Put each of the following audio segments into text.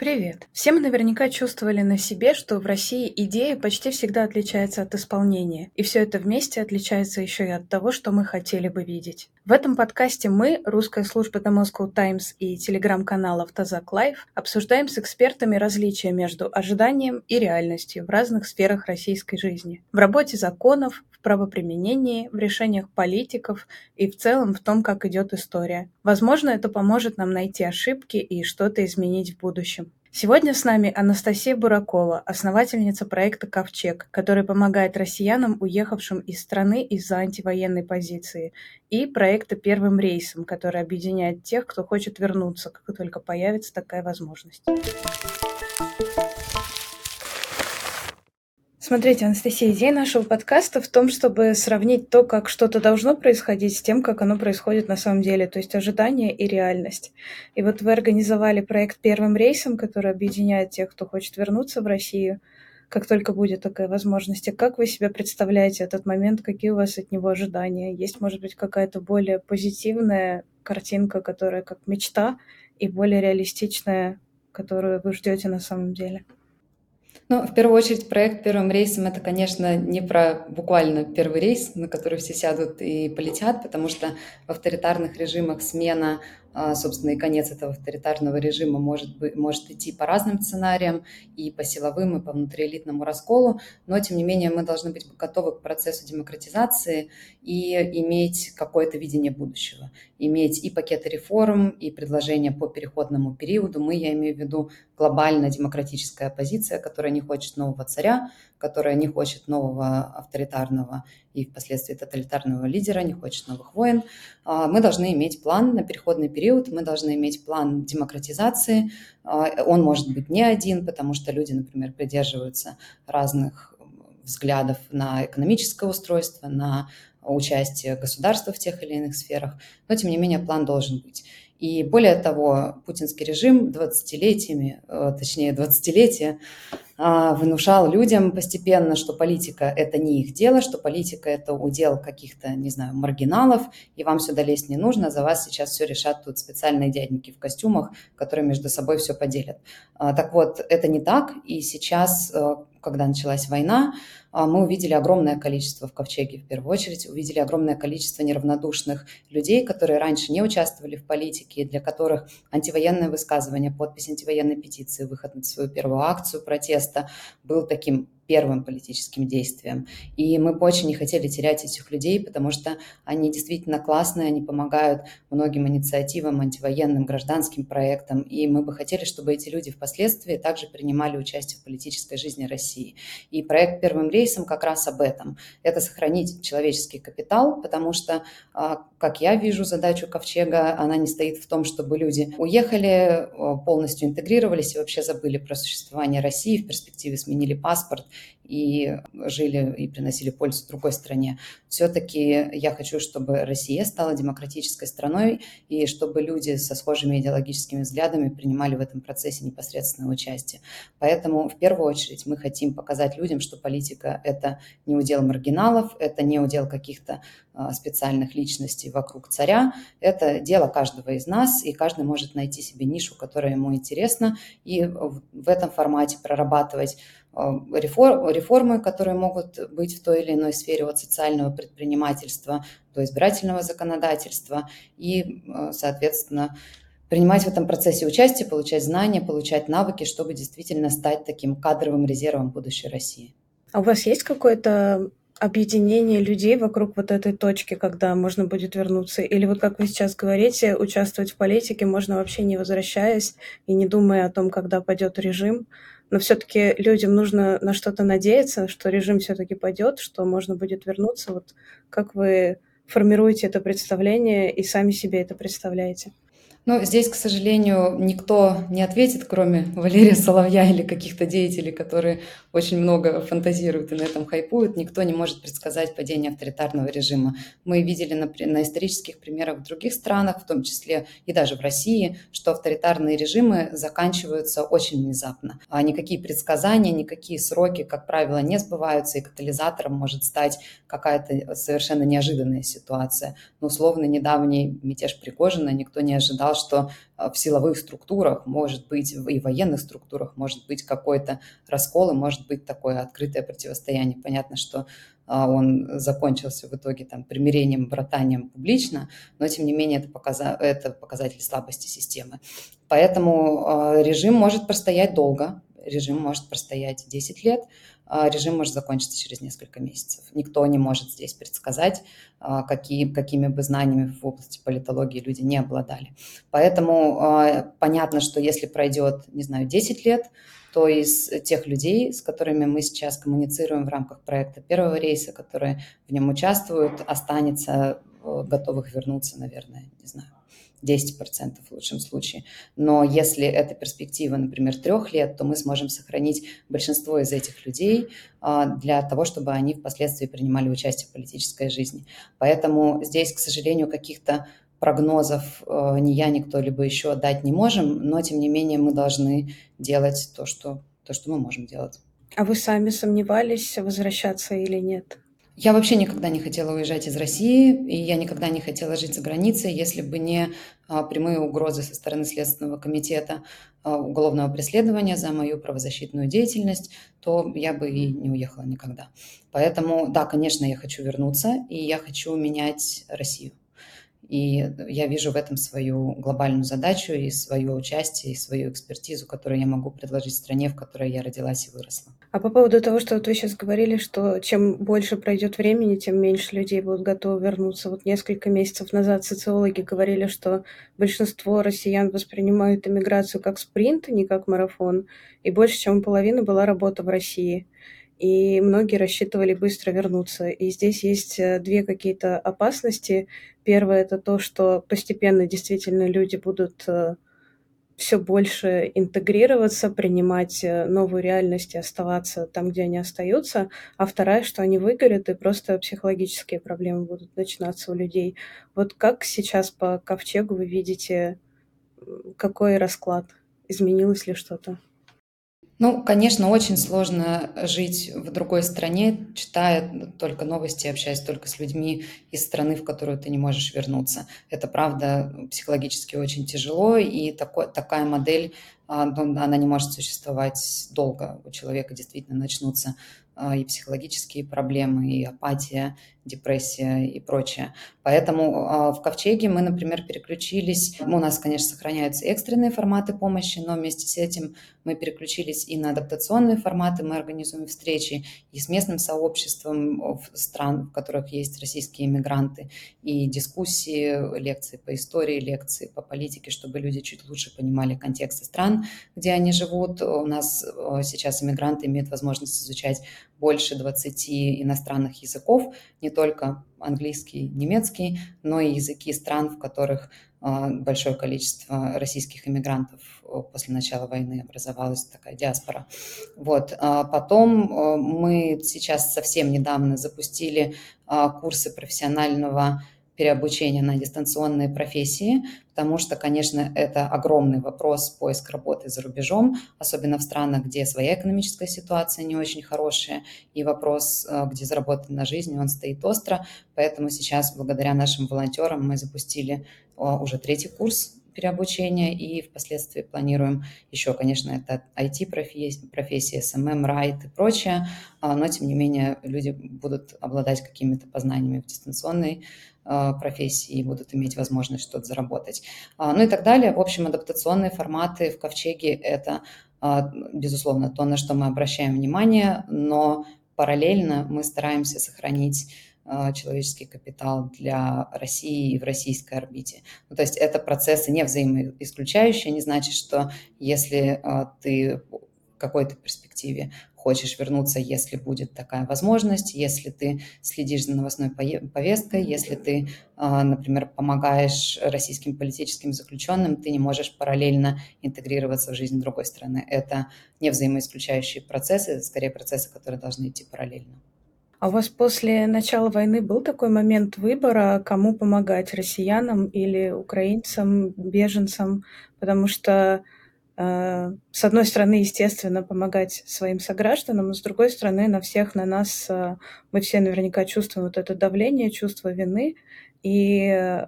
Привет! Все мы наверняка чувствовали на себе, что в России идея почти всегда отличается от исполнения, и все это вместе отличается еще и от того, что мы хотели бы видеть. В этом подкасте мы, русская служба The Moscow Times и телеграм-канал Автозак Лайв, обсуждаем с экспертами различия между ожиданием и реальностью в разных сферах российской жизни. В работе законов, в правоприменении, в решениях политиков и в целом в том, как идет история. Возможно, это поможет нам найти ошибки и что-то изменить в будущем. Сегодня с нами Анастасия Буракова, основательница проекта «Ковчег», который помогает россиянам, уехавшим из страны из-за антивоенной позиции, и проекта «Первым рейсом», который объединяет тех, кто хочет вернуться, как только появится такая возможность. Смотрите, Анастасия, идея нашего подкаста в том, чтобы сравнить то, как что-то должно происходить, с тем, как оно происходит на самом деле, то есть ожидание и реальность. И вот вы организовали проект «Первым рейсом», который объединяет тех, кто хочет вернуться в Россию, как только будет такая возможность. как вы себе представляете этот момент, какие у вас от него ожидания? Есть, может быть, какая-то более позитивная картинка, которая как мечта, и более реалистичная, которую вы ждете на самом деле? Ну, в первую очередь, проект «Первым рейсом» — это, конечно, не про буквально первый рейс, на который все сядут и полетят, потому что в авторитарных режимах смена а, собственно, и конец этого авторитарного режима может, быть, может идти по разным сценариям, и по силовым, и по внутриэлитному расколу, но, тем не менее, мы должны быть готовы к процессу демократизации и иметь какое-то видение будущего, иметь и пакеты реформ, и предложения по переходному периоду. Мы, я имею в виду, глобальная демократическая оппозиция, которая не хочет нового царя, которая не хочет нового авторитарного и впоследствии тоталитарного лидера, не хочет новых войн. А, мы должны иметь план на переходный период, мы должны иметь план демократизации. А, он может быть не один, потому что люди, например, придерживаются разных взглядов на экономическое устройство, на участие государства в тех или иных сферах, но тем не менее план должен быть. И более того, путинский режим 20-летиями, э, точнее 20-летия, а, внушал людям постепенно, что политика – это не их дело, что политика – это удел каких-то, не знаю, маргиналов, и вам сюда лезть не нужно, за вас сейчас все решат тут специальные дяденьки в костюмах, которые между собой все поделят. А, так вот, это не так, и сейчас э, когда началась война, мы увидели огромное количество в Ковчеге, в первую очередь, увидели огромное количество неравнодушных людей, которые раньше не участвовали в политике, для которых антивоенное высказывание, подпись антивоенной петиции, выход на свою первую акцию протеста был таким первым политическим действием. И мы бы очень не хотели терять этих людей, потому что они действительно классные, они помогают многим инициативам, антивоенным, гражданским проектам. И мы бы хотели, чтобы эти люди впоследствии также принимали участие в политической жизни России. И проект «Первым рейсом» как раз об этом. Это сохранить человеческий капитал, потому что, а, как я вижу задачу Ковчега, она не стоит в том, чтобы люди уехали, полностью интегрировались и вообще забыли про существование России, в перспективе сменили паспорт и жили и приносили пользу другой стране. Все-таки я хочу, чтобы Россия стала демократической страной и чтобы люди со схожими идеологическими взглядами принимали в этом процессе непосредственное участие. Поэтому в первую очередь мы хотим показать людям, что политика – это не удел маргиналов, это не удел каких-то а, специальных личностей вокруг царя. Это дело каждого из нас, и каждый может найти себе нишу, которая ему интересна, и в этом формате прорабатывать а, реформы, которые могут быть в той или иной сфере от социального предпринимательства до избирательного законодательства и, а, соответственно, принимать в этом процессе участие, получать знания, получать навыки, чтобы действительно стать таким кадровым резервом будущей России. А у вас есть какое-то объединение людей вокруг вот этой точки, когда можно будет вернуться? Или вот как вы сейчас говорите, участвовать в политике можно вообще не возвращаясь и не думая о том, когда пойдет режим? но все-таки людям нужно на что-то надеяться, что режим все-таки пойдет, что можно будет вернуться. Вот как вы формируете это представление и сами себе это представляете? Ну, здесь, к сожалению, никто не ответит, кроме Валерия Соловья или каких-то деятелей, которые очень много фантазируют и на этом хайпуют. Никто не может предсказать падение авторитарного режима. Мы видели на, на исторических примерах в других странах, в том числе и даже в России, что авторитарные режимы заканчиваются очень внезапно. А никакие предсказания, никакие сроки, как правило, не сбываются, и катализатором может стать какая-то совершенно неожиданная ситуация. Но условно недавний мятеж Пригожина никто не ожидал что в силовых структурах может быть, и в военных структурах может быть какой-то раскол, и может быть такое открытое противостояние. Понятно, что он закончился в итоге там, примирением, братанием публично, но тем не менее это, показа это показатель слабости системы. Поэтому режим может простоять долго, режим может простоять 10 лет, а, режим может закончиться через несколько месяцев. Никто не может здесь предсказать, а, какие, какими бы знаниями в области политологии люди не обладали. Поэтому а, понятно, что если пройдет, не знаю, 10 лет, то из тех людей, с которыми мы сейчас коммуницируем в рамках проекта первого рейса, которые в нем участвуют, останется э, готовых вернуться, наверное, не знаю, 10% в лучшем случае. Но если это перспектива, например, трех лет, то мы сможем сохранить большинство из этих людей а, для того, чтобы они впоследствии принимали участие в политической жизни. Поэтому здесь, к сожалению, каких-то прогнозов а, ни я, ни кто-либо еще дать не можем, но тем не менее мы должны делать то, что, то, что мы можем делать. А вы сами сомневались, возвращаться или нет? Я вообще никогда не хотела уезжать из России, и я никогда не хотела жить за границей, если бы не а, прямые угрозы со стороны Следственного комитета а, уголовного преследования за мою правозащитную деятельность, то я бы и не уехала никогда. Поэтому, да, конечно, я хочу вернуться, и я хочу менять Россию. И я вижу в этом свою глобальную задачу и свое участие, и свою экспертизу, которую я могу предложить стране, в которой я родилась и выросла. А по поводу того, что вот вы сейчас говорили, что чем больше пройдет времени, тем меньше людей будут готовы вернуться. Вот несколько месяцев назад социологи говорили, что большинство россиян воспринимают иммиграцию как спринт, а не как марафон, и больше, чем половина была работа в России и многие рассчитывали быстро вернуться. И здесь есть э, две какие-то опасности. Первое это то, что постепенно действительно люди будут э, все больше интегрироваться, принимать э, новую реальность и оставаться там, где они остаются. А вторая, что они выгорят, и просто психологические проблемы будут начинаться у людей. Вот как сейчас по ковчегу вы видите, какой расклад? Изменилось ли что-то? Ну, конечно, очень сложно жить в другой стране, читая только новости, общаясь только с людьми из страны, в которую ты не можешь вернуться. Это, правда, психологически очень тяжело, и такой, такая модель, а, ну, она не может существовать долго. У человека действительно начнутся а, и психологические проблемы, и апатия, депрессия и прочее. Поэтому а, в Ковчеге мы, например, переключились, у нас, конечно, сохраняются экстренные форматы помощи, но вместе с этим мы переключились и на адаптационные форматы, мы организуем встречи и с местным сообществом стран, в которых есть российские иммигранты, и дискуссии, лекции по истории, лекции по политике, чтобы люди чуть лучше понимали контексты стран, где они живут. У нас а, сейчас иммигранты имеют возможность изучать больше 20 иностранных языков, не только английский, немецкий, но и языки стран, в которых а, большое количество российских иммигрантов после начала войны образовалась такая диаспора. Вот. А потом а, мы сейчас совсем недавно запустили курсы профессионального переобучения на дистанционные профессии, потому что, конечно, это огромный вопрос поиск работы за рубежом, особенно в странах, где своя экономическая ситуация не очень хорошая, и вопрос, э, где заработать на жизнь, он стоит остро. Поэтому сейчас, благодаря нашим волонтерам, мы запустили уже третий курс переобучения и впоследствии планируем еще, конечно, это IT-профессии, профессии, SMM, RIT и прочее, а, но, тем не менее, люди будут обладать какими-то познаниями в дистанционной а, профессии и будут иметь возможность что-то заработать. А, ну и так далее. В общем, адаптационные форматы в Ковчеге – это, безусловно, то, на что мы обращаем внимание, но параллельно мы стараемся сохранить человеческий капитал для России и в российской орбите. Ну, то есть это процессы не взаимоисключающие, не значит, что если ты в какой-то перспективе хочешь вернуться, если будет такая возможность, если ты следишь за новостной повесткой, если ты, а, например, помогаешь российским политическим заключенным, ты не можешь параллельно интегрироваться в жизнь другой страны. Это не взаимоисключающие процессы, скорее процессы, которые должны идти параллельно. А у вас после начала войны был такой момент выбора, кому помогать, россиянам или украинцам, беженцам? Потому что Э, с одной стороны, естественно, помогать своим согражданам, но с другой стороны, на всех, на нас, э, мы все наверняка чувствуем вот это давление, чувство вины, и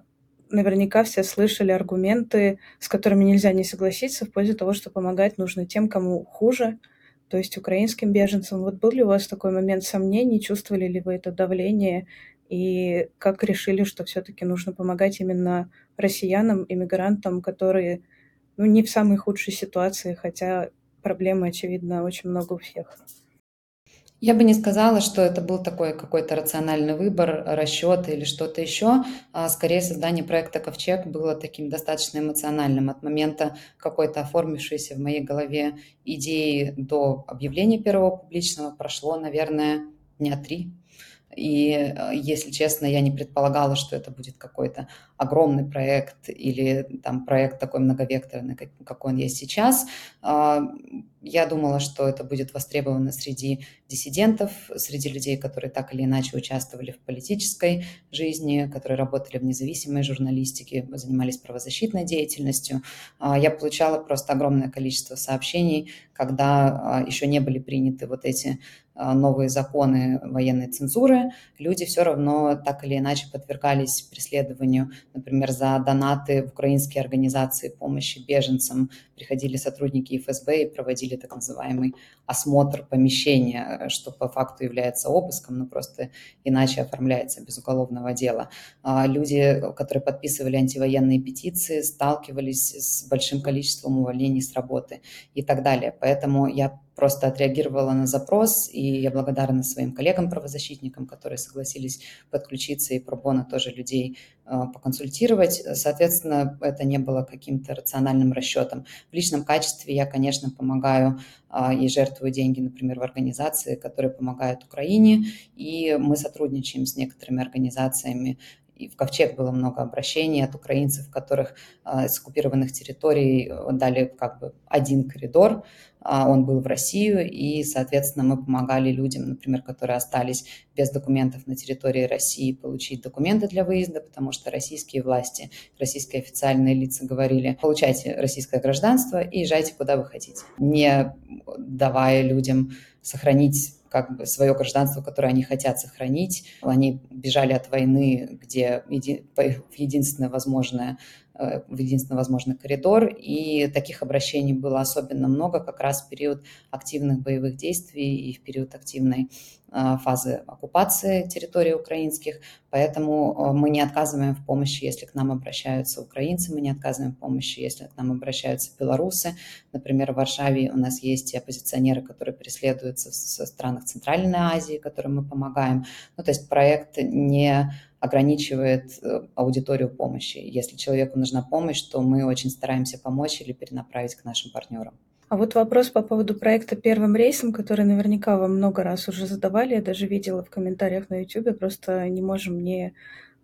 наверняка все слышали аргументы, с которыми нельзя не согласиться в пользу того, что помогать нужно тем, кому хуже, то есть украинским беженцам. Вот был ли у вас такой момент сомнений, чувствовали ли вы это давление, и как решили, что все-таки нужно помогать именно россиянам, иммигрантам, которые ну, не в самой худшей ситуации, хотя проблемы, очевидно, очень много у всех. Я бы не сказала, что это был такой какой-то рациональный выбор, расчет или что-то еще. А скорее, создание проекта «Ковчег» было таким достаточно эмоциональным от момента какой-то оформившейся в моей голове идеи до объявления первого публичного прошло, наверное, дня три. И, э, если честно, я не предполагала, что это будет какой-то огромный проект или там проект такой многовекторный, как, какой он есть сейчас. А, я думала, что это будет востребовано среди диссидентов, среди людей, которые так или иначе участвовали в политической жизни, которые работали в независимой журналистике, занимались правозащитной деятельностью. А, я получала просто огромное количество сообщений, когда а, еще не были приняты вот эти новые законы военной цензуры, люди все равно так или иначе подвергались преследованию например, за донаты в украинские организации помощи беженцам приходили сотрудники ФСБ и проводили так называемый осмотр помещения, что по факту является обыском, но просто иначе оформляется без уголовного дела. А люди, которые подписывали антивоенные петиции, сталкивались с большим количеством увольнений с работы и так далее. Поэтому я просто отреагировала на запрос, и я благодарна своим коллегам-правозащитникам, которые согласились подключиться и пробона тоже людей а, поконсультировать. Соответственно, это не было каким-то рациональным расчетом. В личном качестве я, конечно, помогаю а, и жертвую деньги, например, в организации, которые помогают Украине, и мы сотрудничаем с некоторыми организациями и в Ковчег было много обращений от украинцев, которых э, с оккупированных территорий э, дали как бы один коридор, а, он был в Россию, и, соответственно, мы помогали людям, например, которые остались без документов на территории России, получить документы для выезда, потому что российские власти, российские официальные лица говорили, получайте российское гражданство и езжайте куда вы хотите, не давая людям сохранить как бы свое гражданство, которое они хотят сохранить. Они бежали от войны, где еди, единственное возможное в единственно возможный коридор, и таких обращений было особенно много как раз в период активных боевых действий и в период активной а, фазы оккупации территорий украинских, поэтому а, мы не отказываем в помощи, если к нам обращаются украинцы, мы не отказываем в помощи, если к нам обращаются белорусы. Например, в Варшаве у нас есть оппозиционеры, которые преследуются в странах Центральной Азии, которым мы помогаем. Ну, то есть проект не ограничивает э, аудиторию помощи. Если человеку нужна помощь, то мы очень стараемся помочь или перенаправить к нашим партнерам. А вот вопрос по поводу проекта «Первым рейсом», который наверняка вам много раз уже задавали, я даже видела в комментариях на YouTube, просто не можем не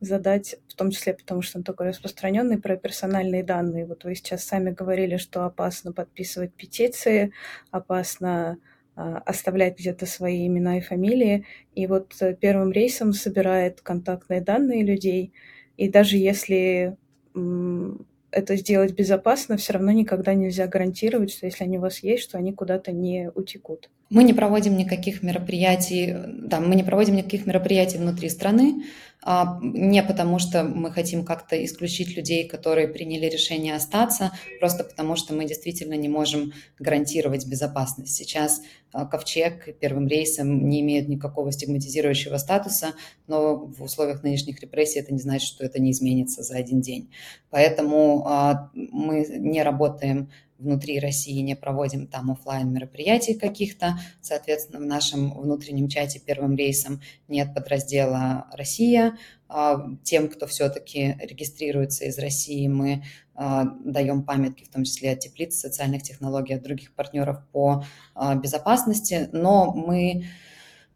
задать, в том числе потому, что он такой распространенный, про персональные данные. Вот вы сейчас сами говорили, что опасно подписывать петиции, опасно а, оставлять где-то свои имена и фамилии. И вот э, первым рейсом собирает контактные данные людей. И даже если это сделать безопасно, все равно никогда нельзя гарантировать, что если они у вас есть, что они куда-то не утекут. Мы не проводим никаких мероприятий, да, мы не проводим никаких мероприятий внутри страны, а, не потому что мы хотим как-то исключить людей, которые приняли решение остаться, просто потому что мы действительно не можем гарантировать безопасность. Сейчас Ковчег первым рейсом не имеет никакого стигматизирующего статуса, но в условиях нынешних репрессий это не значит, что это не изменится за один день. Поэтому а, мы не работаем внутри России не проводим там офлайн мероприятий каких-то. Соответственно, в нашем внутреннем чате первым рейсом нет подраздела «Россия». А, тем, кто все-таки регистрируется из России, мы а, даем памятки, в том числе от теплиц, социальных технологий, от других партнеров по а, безопасности, но мы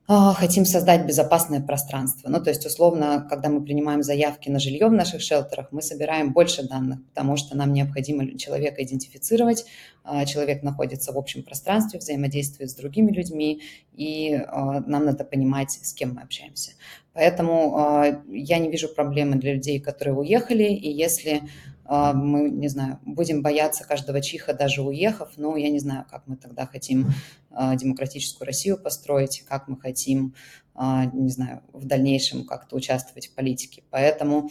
а, хотим создать безопасное пространство. Ну, то есть, условно, когда мы принимаем заявки на жилье в наших шелтерах, мы собираем больше данных, потому что нам необходимо человека идентифицировать. А, человек находится в общем пространстве, взаимодействует с другими людьми, и а, нам надо понимать, с кем мы общаемся. Поэтому я не вижу проблемы для людей, которые уехали, и если а, мы, не знаю, будем бояться каждого чиха, даже уехав, но я не знаю, как мы тогда хотим а, демократическую Россию построить, как мы хотим, а, не знаю, в дальнейшем как-то участвовать в политике. Поэтому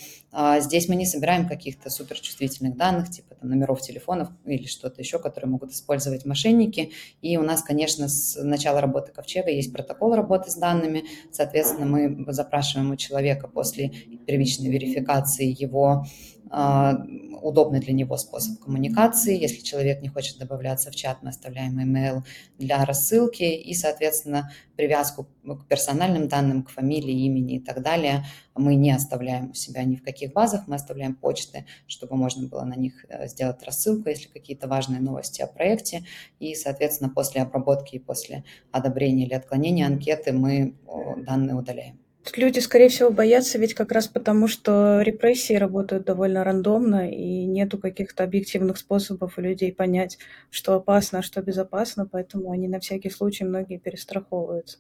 здесь мы не собираем каких-то суперчувствительных данных, типа там, номеров телефонов или что-то еще, которые могут использовать мошенники. И у нас, конечно, с начала работы Ковчега есть протокол работы с данными. Соответственно, мы запрашиваем у человека после первичной верификации его а, удобный для него способ коммуникации. Если человек не хочет добавляться в чат, мы оставляем email для рассылки и, соответственно, привязку к персональным данным, к фамилии, имени и так далее мы не оставляем у себя ни в каких базах, мы оставляем почты, чтобы можно было на них э, сделать рассылку, если какие-то важные новости о проекте. И, соответственно, после обработки и после одобрения или отклонения анкеты мы данные удаляем. Люди, скорее всего, боятся ведь как раз потому, что репрессии работают довольно рандомно, и нету каких-то объективных способов у людей понять, что опасно, а что безопасно, поэтому они на всякий случай многие перестраховываются.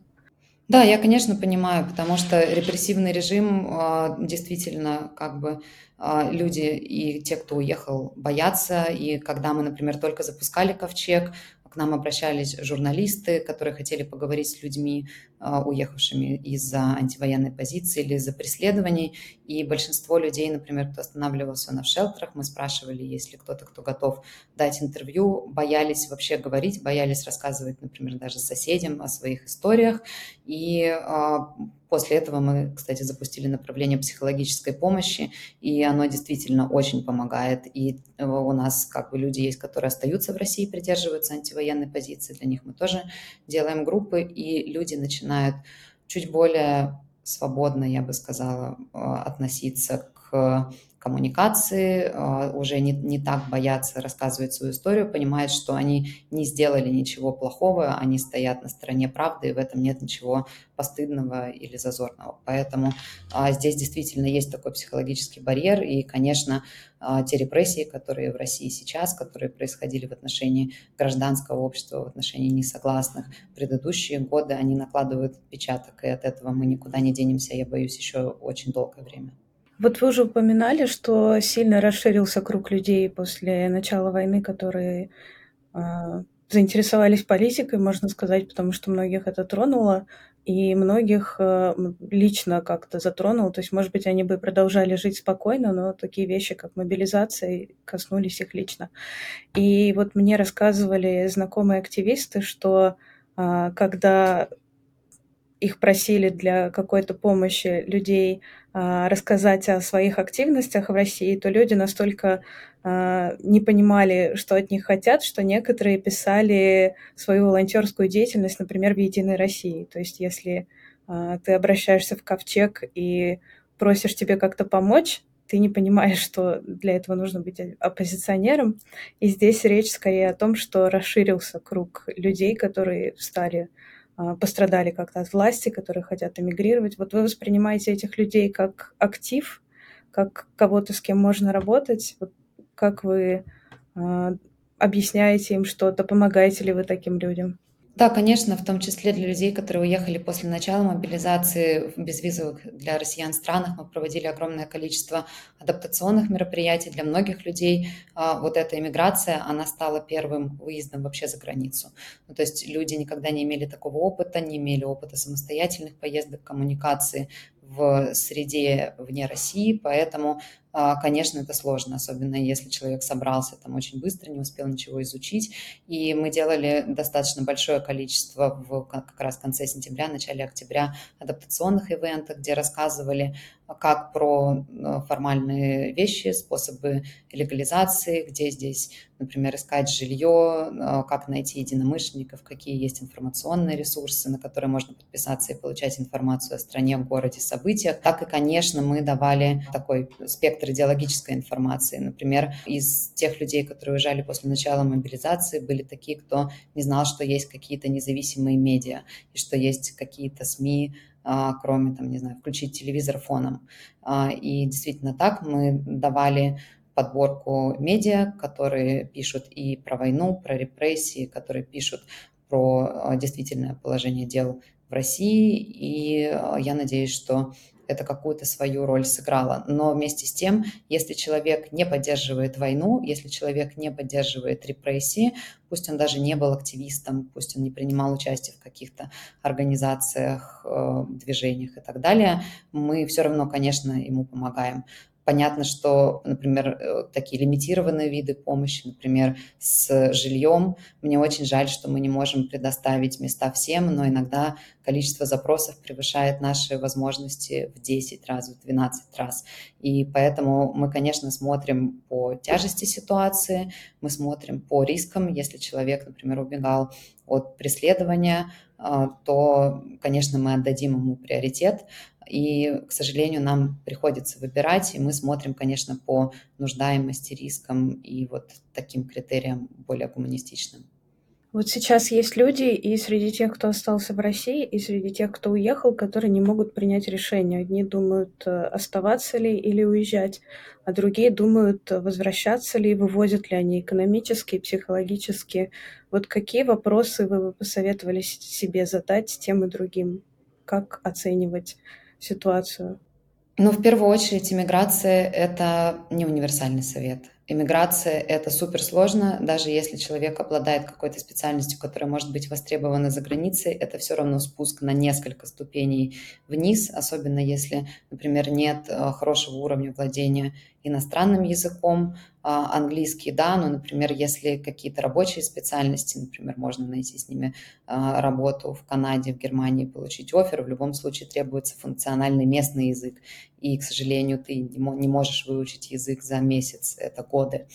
Да, я, конечно, понимаю, потому что репрессивный режим а, действительно как бы а, люди и те, кто уехал, боятся. И когда мы, например, только запускали ковчег, к нам обращались журналисты, которые хотели поговорить с людьми, а, уехавшими из-за антивоенной позиции или из-за преследований. И большинство людей, например, кто останавливался на шелтерах, мы спрашивали, есть ли кто-то, кто готов дать интервью, боялись вообще говорить, боялись рассказывать, например, даже соседям о своих историях. И а, После этого мы, кстати, запустили направление психологической помощи, и оно действительно очень помогает. И э, у нас как бы люди есть, которые остаются в России, придерживаются антивоенной позиции. Для них мы тоже делаем группы, и люди начинают чуть более свободно, я бы сказала, э, относиться к коммуникации, э, уже не, не так боятся рассказывать свою историю, понимают, что они не сделали ничего плохого, они стоят на стороне правды, и в этом нет ничего постыдного или зазорного. Поэтому а, здесь действительно есть такой психологический барьер, и, конечно, а, те репрессии, которые в России сейчас, которые происходили в отношении гражданского общества, в отношении несогласных, предыдущие годы, они накладывают отпечаток, и от этого мы никуда не денемся, я боюсь, еще очень долгое время. Вот вы уже упоминали, что сильно расширился круг людей после начала войны, которые э, заинтересовались политикой, можно сказать, потому что многих это тронуло, и многих э, лично как-то затронуло. То есть, может быть, они бы продолжали жить спокойно, но такие вещи, как мобилизация, коснулись их лично. И вот мне рассказывали знакомые активисты, что э, когда их просили для какой-то помощи людей а, рассказать о своих активностях в России, то люди настолько а, не понимали, что от них хотят, что некоторые писали свою волонтерскую деятельность, например, в Единой России. То есть если а, ты обращаешься в ковчег и просишь тебе как-то помочь, ты не понимаешь, что для этого нужно быть оппозиционером. И здесь речь скорее о том, что расширился круг людей, которые стали а, пострадали как-то от власти, которые хотят эмигрировать. Вот вы воспринимаете этих людей как актив, как кого-то, с кем можно работать? Вот как вы э, объясняете им что-то, помогаете ли вы таким людям? Да, конечно, в том числе для людей, которые уехали после начала мобилизации в безвизовых для россиян странах. Мы проводили огромное количество адаптационных мероприятий. Для многих людей а, вот эта иммиграция, она стала первым выездом вообще за границу. Ну, то есть люди никогда не имели такого опыта, не имели опыта самостоятельных поездок, коммуникации в среде вне России, поэтому конечно, это сложно, особенно если человек собрался там очень быстро, не успел ничего изучить. И мы делали достаточно большое количество в как раз в конце сентября, начале октября адаптационных ивентов, где рассказывали как про э, формальные вещи, способы легализации, где здесь, например, искать жилье, как найти единомышленников, какие есть информационные ресурсы, на которые можно подписаться и получать информацию о стране, городе, событиях. Так и, конечно, мы давали такой спектр идеологической информации. Например, из тех людей, которые уезжали после начала мобилизации, были такие, кто не знал, что есть какие-то независимые медиа и что есть какие-то СМИ, а, кроме, там, не знаю, включить телевизор фоном. А, и действительно так мы давали подборку медиа, которые пишут и про войну, про репрессии, которые пишут про а, действительное положение дел в России. И я надеюсь, что это какую-то свою роль сыграло. Но вместе с тем, если человек не поддерживает войну, если человек не поддерживает репрессии, пусть он даже не был активистом, пусть он не принимал участие в каких-то организациях, э, движениях и так далее, мы все равно, конечно, ему помогаем. Понятно, что, например, э, такие лимитированные виды помощи, например, с жильем, мне очень жаль, что мы не можем предоставить места всем, но иногда количество запросов превышает наши возможности в 10 раз, в 12 раз. И поэтому мы, конечно, смотрим по тяжести ситуации, мы смотрим по рискам. Если человек, например, убегал от преследования, э, то, конечно, мы отдадим ему приоритет, и, к сожалению, нам приходится выбирать, и мы смотрим, конечно, по нуждаемости, рискам и вот таким критериям более гуманистичным. Вот сейчас есть люди и среди тех, кто остался в России, и среди тех, кто уехал, которые не могут принять решение. Одни думают, э, оставаться ли или уезжать, а другие думают, возвращаться ли, вывозят ли они экономически, психологически. Вот какие вопросы вы бы посоветовали себе задать тем и другим? Как оценивать ситуацию? Ну, в первую очередь, иммиграция – это не универсальный совет. Иммиграция – это суперсложно, даже если человек обладает какой-то специальностью, которая может быть востребована за границей, это все равно спуск на несколько ступеней вниз, особенно если, например, нет э, хорошего уровня владения иностранным языком, а, английский, да, но, например, если какие-то рабочие специальности, например, можно найти с ними а, работу в Канаде, в Германии, получить офер, в любом случае требуется функциональный местный язык, и, к сожалению, ты не можешь выучить язык за месяц, это годы.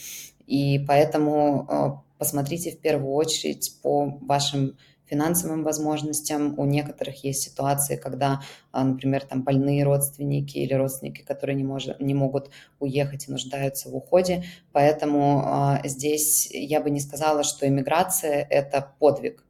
И поэтому а, посмотрите в первую очередь по вашим финансовым возможностям. У некоторых есть ситуации, когда, а, например, там больные родственники или родственники, которые не, может, не могут уехать и нуждаются в уходе. Поэтому а, здесь я бы не сказала, что иммиграция – это подвиг.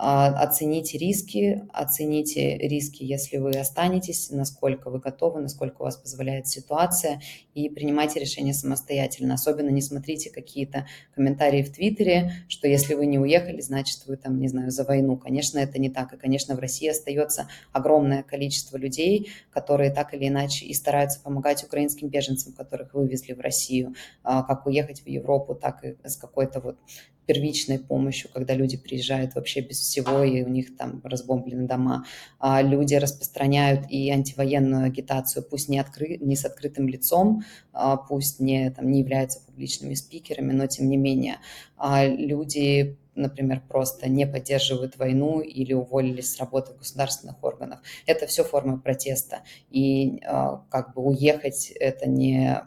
А, оцените риски, оцените риски, если вы останетесь, насколько вы готовы, насколько у вас позволяет ситуация, и принимайте решения самостоятельно. Особенно не смотрите какие-то комментарии в Твиттере, что если вы не уехали, значит, вы там, не знаю, за войну. Конечно, это не так. И, конечно, в России остается огромное количество людей, которые так или иначе и стараются помогать украинским беженцам, которых вывезли в Россию, а, как уехать в Европу, так и с какой-то вот первичной помощью, когда люди приезжают вообще без всего, и у них там разбомблены дома. А люди распространяют и антивоенную агитацию, пусть не, откры... не с открытым лицом, а пусть не, там, не являются публичными спикерами, но тем не менее а люди например, просто не поддерживают войну или уволились с работы в государственных органах. Это все формы протеста. И как бы уехать это не,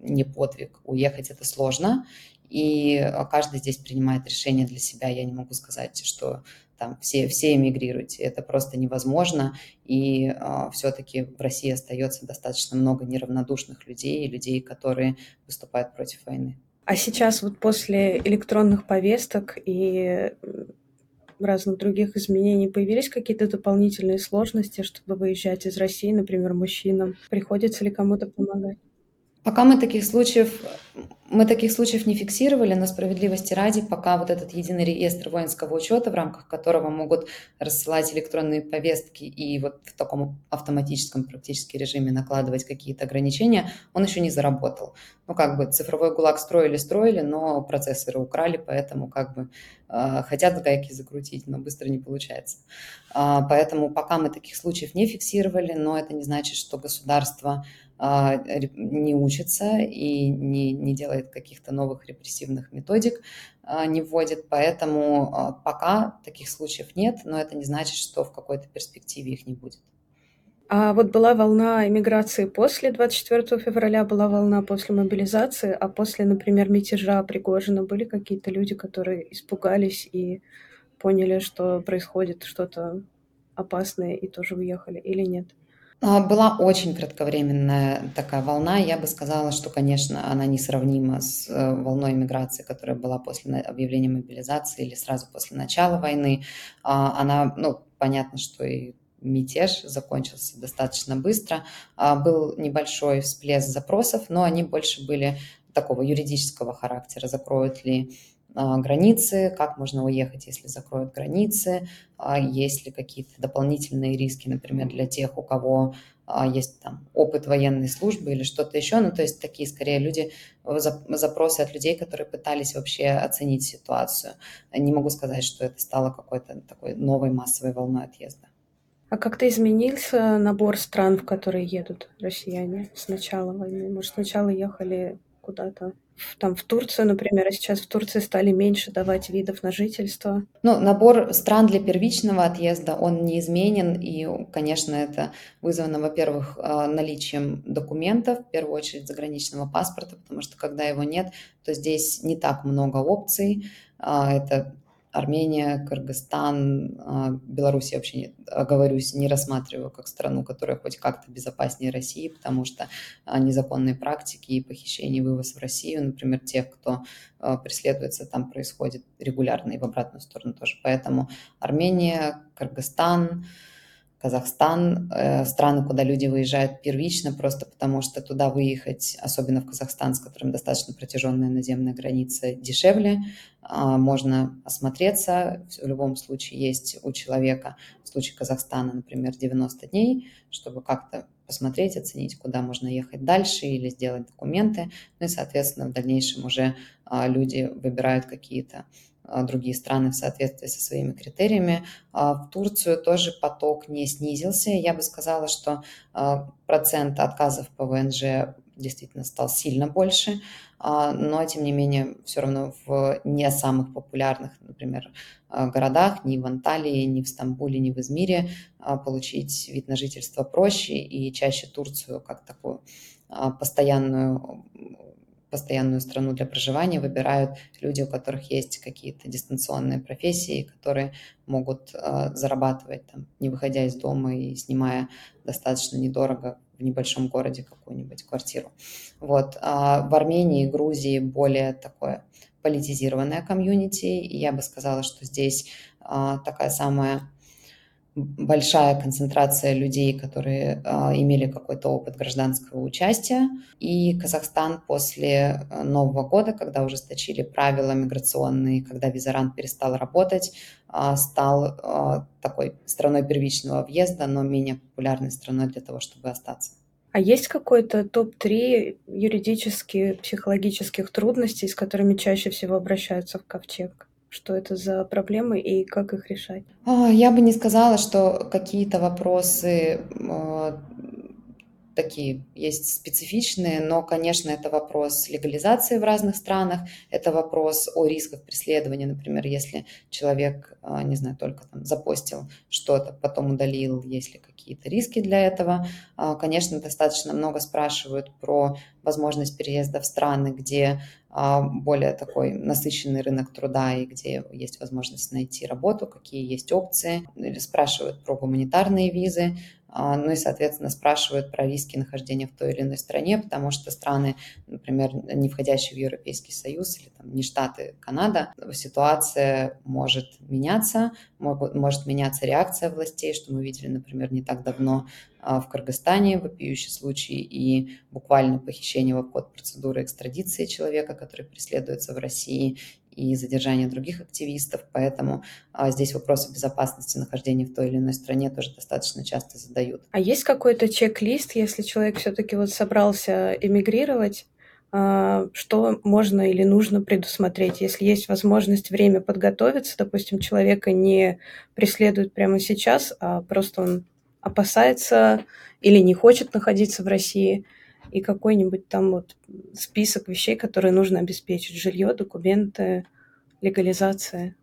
не подвиг. Уехать это сложно, и а, каждый здесь принимает решение для себя. Я не могу сказать, что там все, все эмигрируйте. Это просто невозможно. И э, все-таки в России остается достаточно много неравнодушных людей, людей, которые выступают против войны. А сейчас вот после электронных повесток и разных других изменений появились какие-то дополнительные сложности, чтобы выезжать из России, например, мужчинам? Приходится ли кому-то помогать? Пока мы таких случаев, мы таких случаев не фиксировали, но справедливости ради, пока вот этот единый реестр воинского учета, в рамках которого могут рассылать электронные повестки и вот в таком автоматическом практически режиме накладывать какие-то ограничения, он еще не заработал. Ну, как бы цифровой ГУЛАГ строили-строили, но процессоры украли, поэтому как бы э, хотят гайки закрутить, но быстро не получается. Э, поэтому пока мы таких случаев не фиксировали, но это не значит, что государство не учится и не, не делает каких-то новых репрессивных методик, а, не вводит. Поэтому а, пока таких случаев нет, но это не значит, что в какой-то перспективе их не будет. А вот была волна эмиграции после 24 февраля, была волна после мобилизации, а после, например, мятежа Пригожина были какие-то люди, которые испугались и поняли, что происходит что-то опасное и тоже уехали или нет? А, была очень кратковременная такая волна. Я бы сказала, что, конечно, она несравнима с э, волной миграции, которая была после объявления мобилизации или сразу после начала войны. А, она, ну, понятно, что и мятеж закончился достаточно быстро. А, был небольшой всплеск запросов, но они больше были такого юридического характера. Закроют ли границы, как можно уехать, если закроют границы, а есть ли какие-то дополнительные риски, например, для тех, у кого а, есть там опыт военной службы или что-то еще. Ну, то есть такие, скорее, люди, запросы от людей, которые пытались вообще оценить ситуацию. Не могу сказать, что это стало какой-то такой новой массовой волной отъезда. А как-то изменился набор стран, в которые едут россияне с начала войны? Может, сначала ехали куда-то там в Турцию, например, а сейчас в Турции стали меньше давать видов на жительство. Ну, набор стран для первичного отъезда, он неизменен, и, конечно, это вызвано, во-первых, а, наличием документов, в первую очередь заграничного паспорта, потому что когда его нет, то здесь не так много опций. А, это Армения, Кыргызстан, а, Беларусь я вообще, не, оговорюсь, не рассматриваю как страну, которая хоть как-то безопаснее России, потому что а, незаконные практики и похищение, и вывоз в Россию, например, тех, кто а, преследуется, там происходит регулярно и в обратную сторону тоже. Поэтому Армения, Кыргызстан, Казахстан, э, страны, куда люди выезжают первично, просто потому что туда выехать, особенно в Казахстан, с которым достаточно протяженная наземная граница, дешевле. А, можно осмотреться, в любом случае есть у человека, в случае Казахстана, например, 90 дней, чтобы как-то посмотреть, оценить, куда можно ехать дальше или сделать документы. Ну и, соответственно, в дальнейшем уже а, люди выбирают какие-то другие страны в соответствии со своими критериями. А, в Турцию тоже поток не снизился. Я бы сказала, что а, процент отказов по ВНЖ действительно стал сильно больше, но, тем не менее, все равно в не самых популярных, например, городах, ни в Анталии, ни в Стамбуле, ни в Измире получить вид на жительство проще, и чаще Турцию как такую постоянную постоянную страну для проживания выбирают люди, у которых есть какие-то дистанционные профессии, которые могут э, зарабатывать, там, не выходя из дома и снимая достаточно недорого в небольшом городе какую-нибудь квартиру. Вот. А в Армении и Грузии более такое политизированное комьюнити, и я бы сказала, что здесь а, такая самая большая концентрация людей, которые э, имели какой-то опыт гражданского участия. И Казахстан после э, Нового года, когда ужесточили правила миграционные, когда визарант перестал работать, э, стал э, такой страной первичного въезда, но менее популярной страной для того, чтобы остаться. А есть какой-то топ-3 юридических, психологических трудностей, с которыми чаще всего обращаются в ковчег? Что это за проблемы и как их решать? А, я бы не сказала, что какие-то вопросы а, такие есть специфичные, но, конечно, это вопрос легализации в разных странах, это вопрос о рисках преследования, например, если человек, а, не знаю, только там запостил что-то, потом удалил, есть ли какие-то риски для этого. Конечно, достаточно много спрашивают про возможность переезда в страны, где более такой насыщенный рынок труда и где есть возможность найти работу, какие есть опции. Или спрашивают про гуманитарные визы, а, ну и, соответственно, спрашивают про риски нахождения в той или иной стране, потому что страны, например, не входящие в Европейский Союз или там, не Штаты, Канада, ситуация может меняться, может меняться реакция властей, что мы видели, например, не так давно а, в Кыргызстане, вопиющий случай, и буквально похищение в обход процедуры экстрадиции человека, который преследуется в России, и задержание других активистов, поэтому а, здесь вопросы безопасности нахождения в той или иной стране тоже достаточно часто задают. А есть какой-то чек-лист, если человек все-таки вот собрался эмигрировать, а, что можно или нужно предусмотреть, если есть возможность время подготовиться, допустим, человека не преследуют прямо сейчас, а просто он опасается или не хочет находиться в России, и какой-нибудь там вот список вещей, которые нужно обеспечить. Жилье, документы, легализация.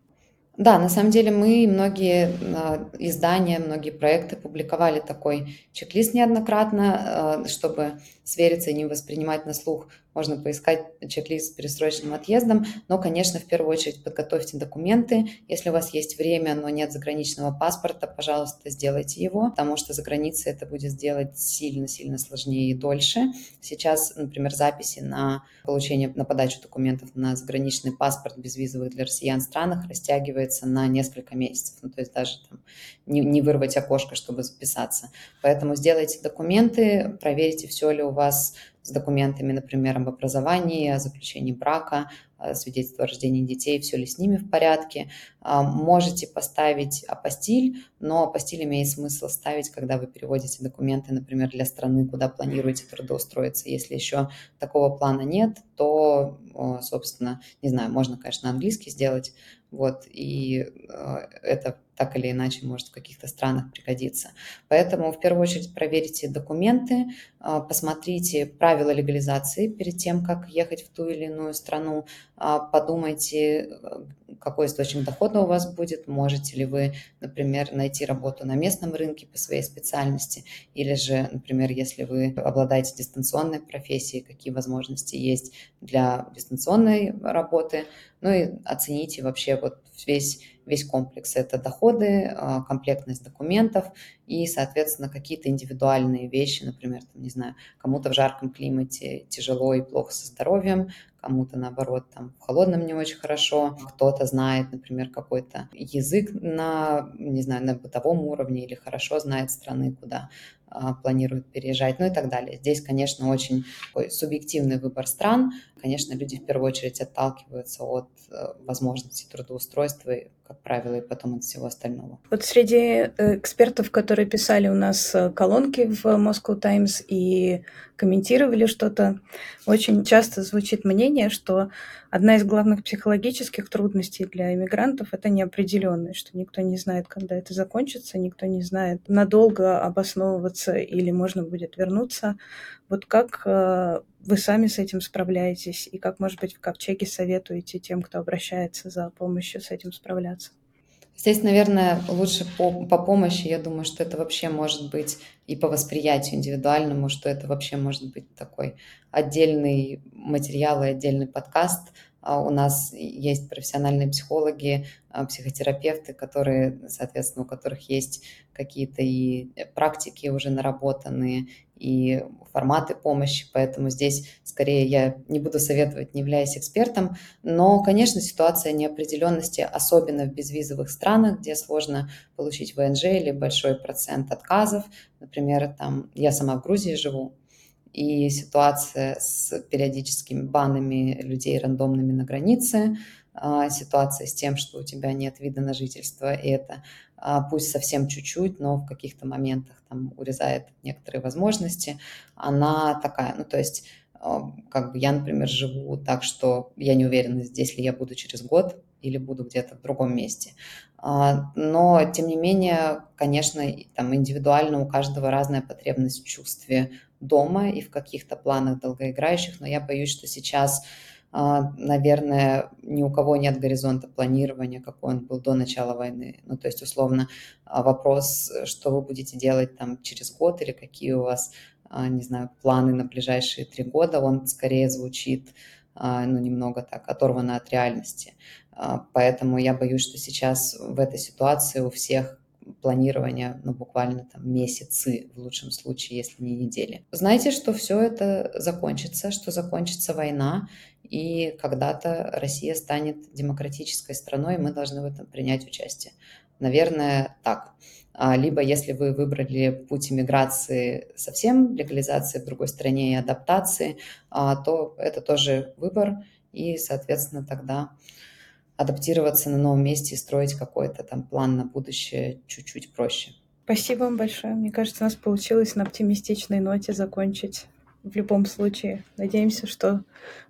Да, на самом деле мы многие а, издания, многие проекты публиковали такой чек-лист неоднократно, а, чтобы свериться и не воспринимать на слух можно поискать чек-лист с пересрочным отъездом, но, конечно, в первую очередь подготовьте документы. Если у вас есть время, но нет заграничного паспорта, пожалуйста, сделайте его, потому что за границей это будет сделать сильно-сильно сложнее и дольше. Сейчас, например, записи на получение, на подачу документов на заграничный паспорт безвизовых для россиян странах растягивается на несколько месяцев. Ну, то есть даже там не, не вырвать окошко, чтобы записаться. Поэтому сделайте документы, проверьте, все ли у вас с документами, например, об образовании, о заключении брака, свидетельство о рождении детей, все ли с ними в порядке. А, можете поставить апостиль, но апостиль имеет смысл ставить, когда вы переводите документы, например, для страны, куда планируете трудоустроиться. Если еще такого плана нет, то, собственно, не знаю, можно, конечно, английский сделать, вот, и это так или иначе может в каких-то странах пригодиться. Поэтому в первую очередь проверьте документы, а, посмотрите правила легализации перед тем, как ехать в ту или иную страну, а, подумайте, э, какой источник дохода у вас будет, можете ли вы, например, найти работу на местном рынке по своей специальности, или же, например, если вы обладаете дистанционной профессией, какие возможности есть для дистанционной работы, ну и оцените вообще вот весь весь комплекс. Это доходы, а, комплектность документов и, соответственно, какие-то индивидуальные вещи, например, там, не знаю, кому-то в жарком климате тяжело и плохо со здоровьем, кому-то, наоборот, там, в холодном не очень хорошо, кто-то знает, например, какой-то язык на, не знаю, на бытовом уровне или хорошо знает страны, куда планируют переезжать, ну и так далее. Здесь, конечно, очень такой субъективный выбор стран. Конечно, люди в первую очередь отталкиваются от э, возможности трудоустройства, как правило, и потом от всего остального. Вот среди э, экспертов, которые писали у нас э, колонки в Moscow Times и комментировали что-то, очень часто звучит мнение, что одна из главных психологических трудностей для иммигрантов – это неопределенность, что никто не знает, когда это закончится, никто не знает, надолго обосновываться или можно будет вернуться. Вот как э, вы сами с этим справляетесь и как, может быть, в Ковчеге советуете тем, кто обращается за помощью с этим справляться? Здесь, наверное, лучше по, по помощи, я думаю, что это вообще может быть и по восприятию индивидуальному, что это вообще может быть такой отдельный материал и отдельный подкаст. А у нас есть профессиональные психологи, а, психотерапевты, которые, соответственно, у которых есть какие-то и практики уже наработанные, и форматы помощи, поэтому здесь скорее я не буду советовать, не являясь экспертом, но, конечно, ситуация неопределенности, особенно в безвизовых странах, где сложно получить ВНЖ или большой процент отказов, например, там я сама в Грузии живу, и ситуация с периодическими банами людей рандомными на границе, а, ситуация с тем, что у тебя нет вида на жительство, и это а, пусть совсем чуть-чуть, но в каких-то моментах там урезает некоторые возможности, она такая, ну то есть а, как бы я, например, живу так, что я не уверена, здесь ли я буду через год или буду где-то в другом месте. Но, тем не менее, конечно, там индивидуально у каждого разная потребность в чувстве дома и в каких-то планах долгоиграющих, но я боюсь, что сейчас, а, наверное, ни у кого нет горизонта планирования, какой он был до начала войны. Ну, то есть, условно, а, вопрос, что вы будете делать там через год или какие у вас, а, не знаю, планы на ближайшие три года, он скорее звучит ну, немного так оторвано от реальности. Поэтому я боюсь, что сейчас в этой ситуации у всех планирования, ну, буквально там месяцы, в лучшем случае, если не недели. Знаете, что все это закончится, что закончится война, и когда-то Россия станет демократической страной, и мы должны в этом принять участие. Наверное, так. А, либо если вы выбрали путь иммиграции совсем, легализации в другой стране и адаптации, а, то это тоже выбор, и, соответственно, тогда адаптироваться на новом месте и строить какой-то там план на будущее чуть-чуть проще. Спасибо вам большое. Мне кажется, у нас получилось на оптимистичной ноте закончить. В любом случае, надеемся, что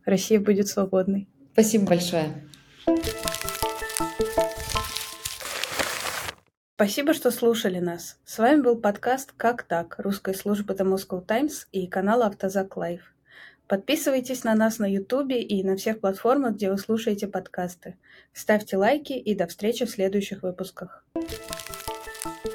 Россия будет свободной. Спасибо большое. Спасибо, что слушали нас. С вами был подкаст «Как так?» русской службы The Moscow Times и канала «Автозак Лайв». Подписывайтесь на нас на Ютубе и на всех платформах, где вы слушаете подкасты. Ставьте лайки и до встречи в следующих выпусках. thank you